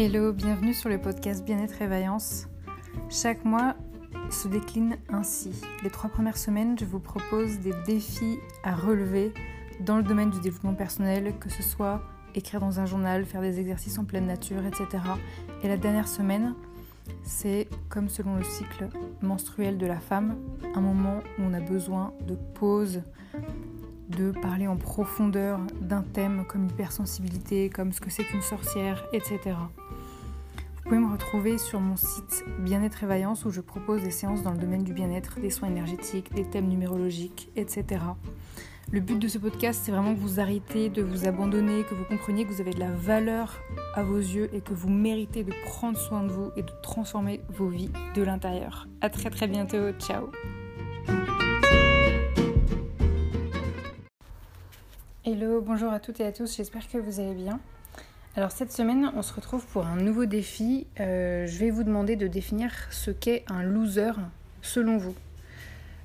Hello, bienvenue sur le podcast Bien-être et Vaillance. Chaque mois se décline ainsi. Les trois premières semaines, je vous propose des défis à relever dans le domaine du développement personnel, que ce soit écrire dans un journal, faire des exercices en pleine nature, etc. Et la dernière semaine, c'est comme selon le cycle menstruel de la femme, un moment où on a besoin de pause, de parler en profondeur d'un thème comme l'hypersensibilité, comme ce que c'est qu'une sorcière, etc. Vous pouvez me retrouver sur mon site Bien-être et Vaillance où je propose des séances dans le domaine du bien-être, des soins énergétiques, des thèmes numérologiques, etc. Le but de ce podcast, c'est vraiment que vous arrêtez de vous abandonner, que vous compreniez que vous avez de la valeur à vos yeux et que vous méritez de prendre soin de vous et de transformer vos vies de l'intérieur. À très très bientôt, ciao Hello, bonjour à toutes et à tous, j'espère que vous allez bien. Alors cette semaine, on se retrouve pour un nouveau défi. Euh, je vais vous demander de définir ce qu'est un loser selon vous.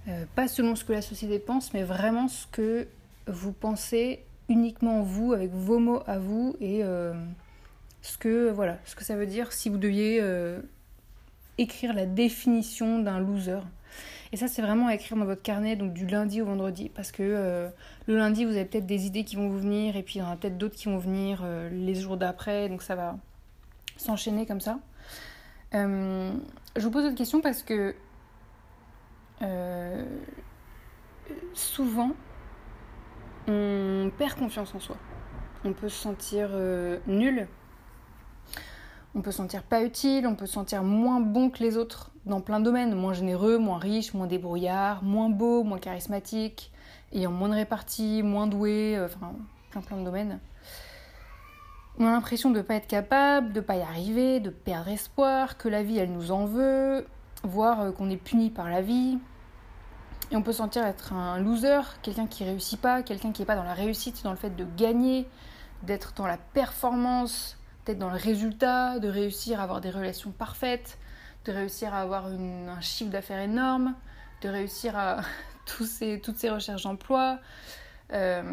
Euh, pas selon ce que la société pense, mais vraiment ce que vous pensez uniquement vous, avec vos mots à vous, et euh, ce, que, voilà, ce que ça veut dire si vous deviez écrire la définition d'un loser. Et ça, c'est vraiment à écrire dans votre carnet, donc du lundi au vendredi, parce que euh, le lundi, vous avez peut-être des idées qui vont vous venir, et puis il y en a peut-être d'autres qui vont venir euh, les jours d'après, donc ça va s'enchaîner comme ça. Euh, je vous pose cette question parce que souvent, on perd confiance en soi. On peut se sentir nul on peut se sentir pas utile, on peut se sentir moins bon que les autres dans plein de domaines, moins généreux, moins riche, moins débrouillard, moins beau, moins charismatique, ayant moins de répartie, moins doué, euh, enfin plein plein de domaines. On a l'impression de ne pas être capable, de ne pas y arriver, de perdre espoir, que la vie elle nous en veut, voire euh, qu'on est puni par la vie. Et on peut sentir être un loser, quelqu'un qui réussit pas, quelqu'un qui n'est pas dans la réussite, dans le fait de gagner, d'être dans la performance, peut-être dans le résultat, de réussir à avoir des relations parfaites, de réussir à avoir un chiffre d'affaires énorme, de réussir à tous ces, toutes ces recherches d'emploi, euh,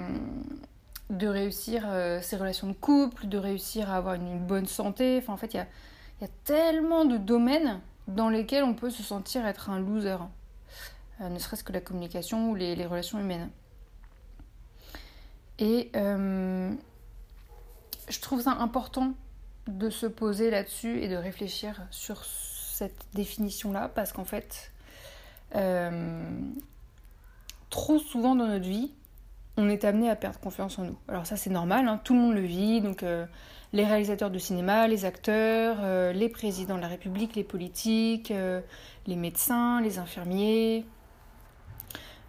de réussir euh, ses relations de couple, de réussir à avoir une, bonne santé. Enfin, en fait, il y a, y a, tellement de domaines dans lesquels on peut se sentir être un loser, euh, ne serait-ce que la communication ou les, les relations humaines. Et je trouve ça important de se poser là-dessus et de réfléchir sur cette définition-là parce qu'en fait, euh, trop souvent dans notre vie, on est amené à perdre confiance en nous. Alors ça c'est normal, hein, tout le monde le vit, donc euh, les réalisateurs de cinéma, les acteurs, euh, les présidents de la République, les politiques, les médecins, les infirmiers,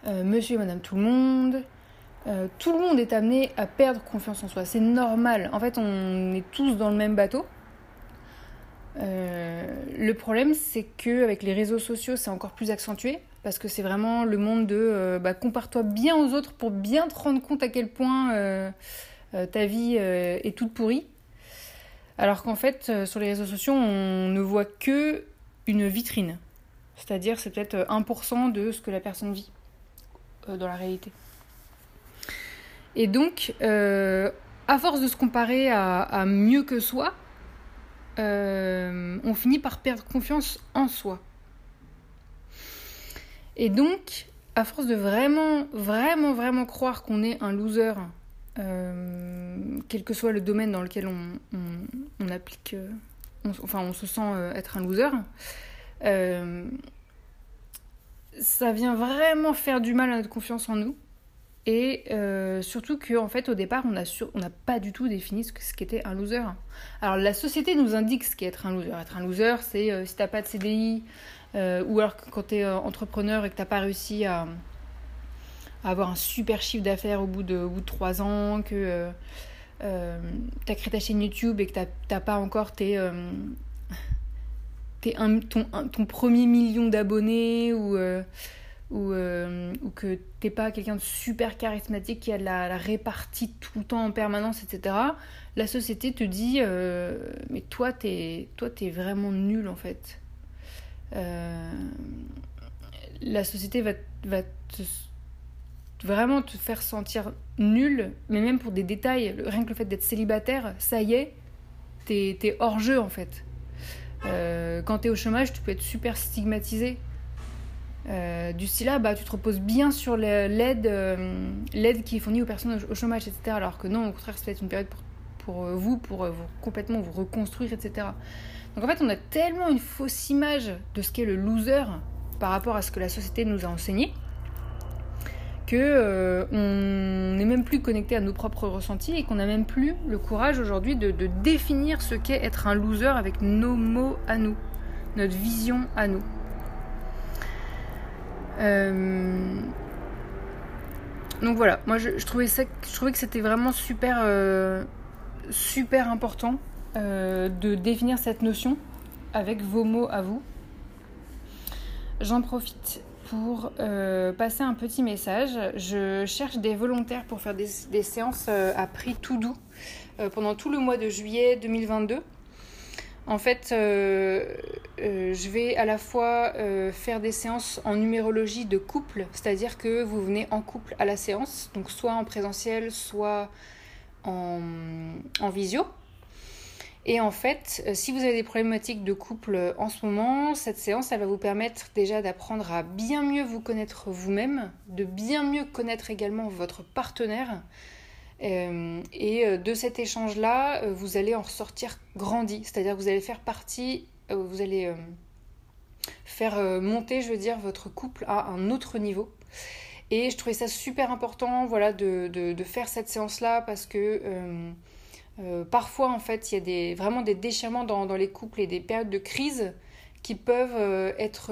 monsieur et madame tout le monde, euh, tout le monde est amené à perdre confiance en soi. C'est normal. En fait, on est tous dans le même bateau. Euh, le problème, c'est que avec les réseaux sociaux, c'est encore plus accentué parce que c'est vraiment le monde de euh, bah, compare-toi bien aux autres pour bien te rendre compte à quel point ta vie est toute pourrie. Alors qu'en fait, sur les réseaux sociaux, on ne voit que une vitrine. C'est-à-dire, c'est peut-être 1% de ce que la personne vit dans la réalité. Et donc, euh, à force de se comparer à, mieux que soi, euh, on finit par perdre confiance en soi. Et donc, à force de vraiment, vraiment, vraiment croire qu'on est un loser, euh, quel que soit le domaine dans lequel on, applique, enfin on se sent être un loser, ça vient vraiment faire du mal à notre confiance en nous. Et euh, surtout qu'en fait, au départ, on n'a pas du tout défini ce, qu'était un loser. Alors, la société nous indique ce qu'est être un loser. Être un loser, c'est euh, si t'as pas de CDI, euh, ou alors quand tu es entrepreneur et que t'as pas réussi à, avoir un super chiffre d'affaires au bout de, bout de 3 ans, que tu as créé ta chaîne YouTube et que t'as pas encore tes, un, ton, ton, premier million d'abonnés, ou ou, euh, ou que t'es pas quelqu'un de super charismatique qui a de la, répartie tout le temps en permanence, etc., la société te dit euh, Mais toi, t'es, toi, t'es vraiment nul en fait. Euh, la société va, va vraiment te faire sentir nul, mais même pour des détails. Rien que le fait d'être célibataire, ça y est, t'es es hors jeu en fait. Euh, quand t'es au chômage, tu peux être super stigmatisé. Euh, du style là, bah, tu te reposes bien sur l'aide l'aide qui est fournie aux personnes au, chômage, etc. Alors que non, au contraire, c'est peut-être une période pour, pour vous, pour vous complètement vous reconstruire, etc. Donc en fait, on a tellement une fausse image de ce qu'est le loser par rapport à ce que la société nous a enseigné que euh, on n'est même plus connecté à nos propres ressentis et qu'on n'a même plus le courage aujourd'hui de, définir ce qu'est être un loser avec nos mots à nous, notre vision à nous. Euh, donc voilà, moi je, trouvais ça, je trouvais que c'était vraiment super, euh, super important de définir cette notion avec vos mots à vous. J'en profite pour euh, passer un petit message. Je cherche des volontaires pour faire des, séances euh, à prix tout doux euh, pendant tout le mois de juillet 2022. En fait, je vais à la fois faire des séances en numérologie de couple, c'est-à-dire que vous venez en couple à la séance, donc soit en présentiel, soit en, en visio. Et en fait, euh, si vous avez des problématiques de couple euh, en ce moment, cette séance, elle va vous permettre déjà d'apprendre à bien mieux vous connaître vous-même, de bien mieux connaître également votre partenaire. Euh, et de cet échange-là, vous allez en ressortir grandi, c'est-à-dire que vous allez faire partie, vous allez faire monter, je veux dire, votre couple à un autre niveau. Et je trouvais ça super important, voilà, de, faire cette séance-là parce que euh, parfois, en fait, il y a vraiment des déchirements dans, les couples et des périodes de crise qui peuvent euh, être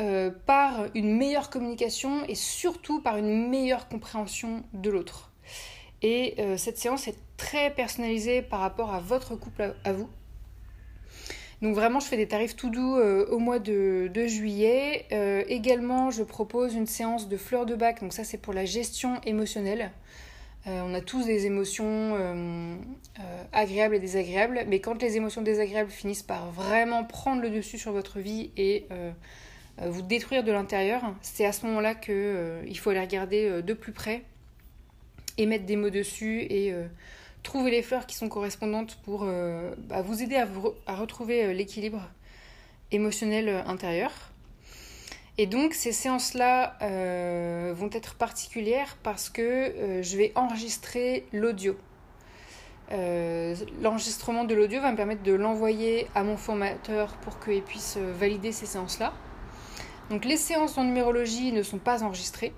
euh, par une meilleure communication et surtout par une meilleure compréhension de l'autre. Et cette séance est très personnalisée par rapport à votre couple à, vous. Donc vraiment, je fais des tarifs tout doux au mois de, juillet. également, je propose une séance de fleurs de bac. Donc ça, c'est pour la gestion émotionnelle. Euh, on a tous des émotions euh, euh, agréables et désagréables, mais quand les émotions désagréables finissent par vraiment prendre le dessus sur votre vie et vous détruire de l'intérieur, c'est à ce moment-là qu'il faut aller regarder de plus près et mettre des mots dessus et trouver les fleurs qui sont correspondantes pour bah, vous aider à retrouver l'équilibre émotionnel intérieur. Et donc ces séances-là euh, vont être particulières parce que euh, je vais enregistrer l'audio. Euh, l'enregistrement de l'audio va me permettre de l'envoyer à mon formateur pour qu'il puisse valider ces séances-là. Donc les séances en numérologie ne sont pas enregistrées.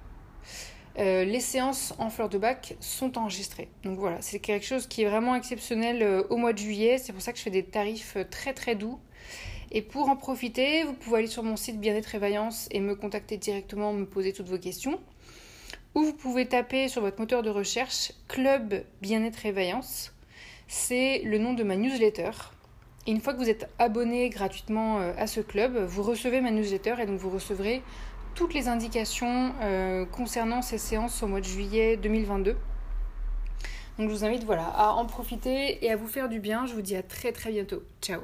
les séances en fleur de bac sont enregistrées. Donc voilà, c'est quelque chose qui est vraiment exceptionnel au mois de juillet. C'est pour ça que je fais des tarifs très très doux. Et pour en profiter, vous pouvez aller sur mon site Bien-être et et me contacter directement, me poser toutes vos questions. Ou vous pouvez taper sur votre moteur de recherche Club Bien-être et. C'est le nom de ma newsletter. Et une fois que vous êtes abonné gratuitement euh, à ce club, vous recevez ma newsletter et donc vous recevrez toutes les indications euh, concernant ces séances au mois de juillet 2022. Donc je vous invite voilà, à en profiter et à vous faire du bien. Je vous dis à très très bientôt. Ciao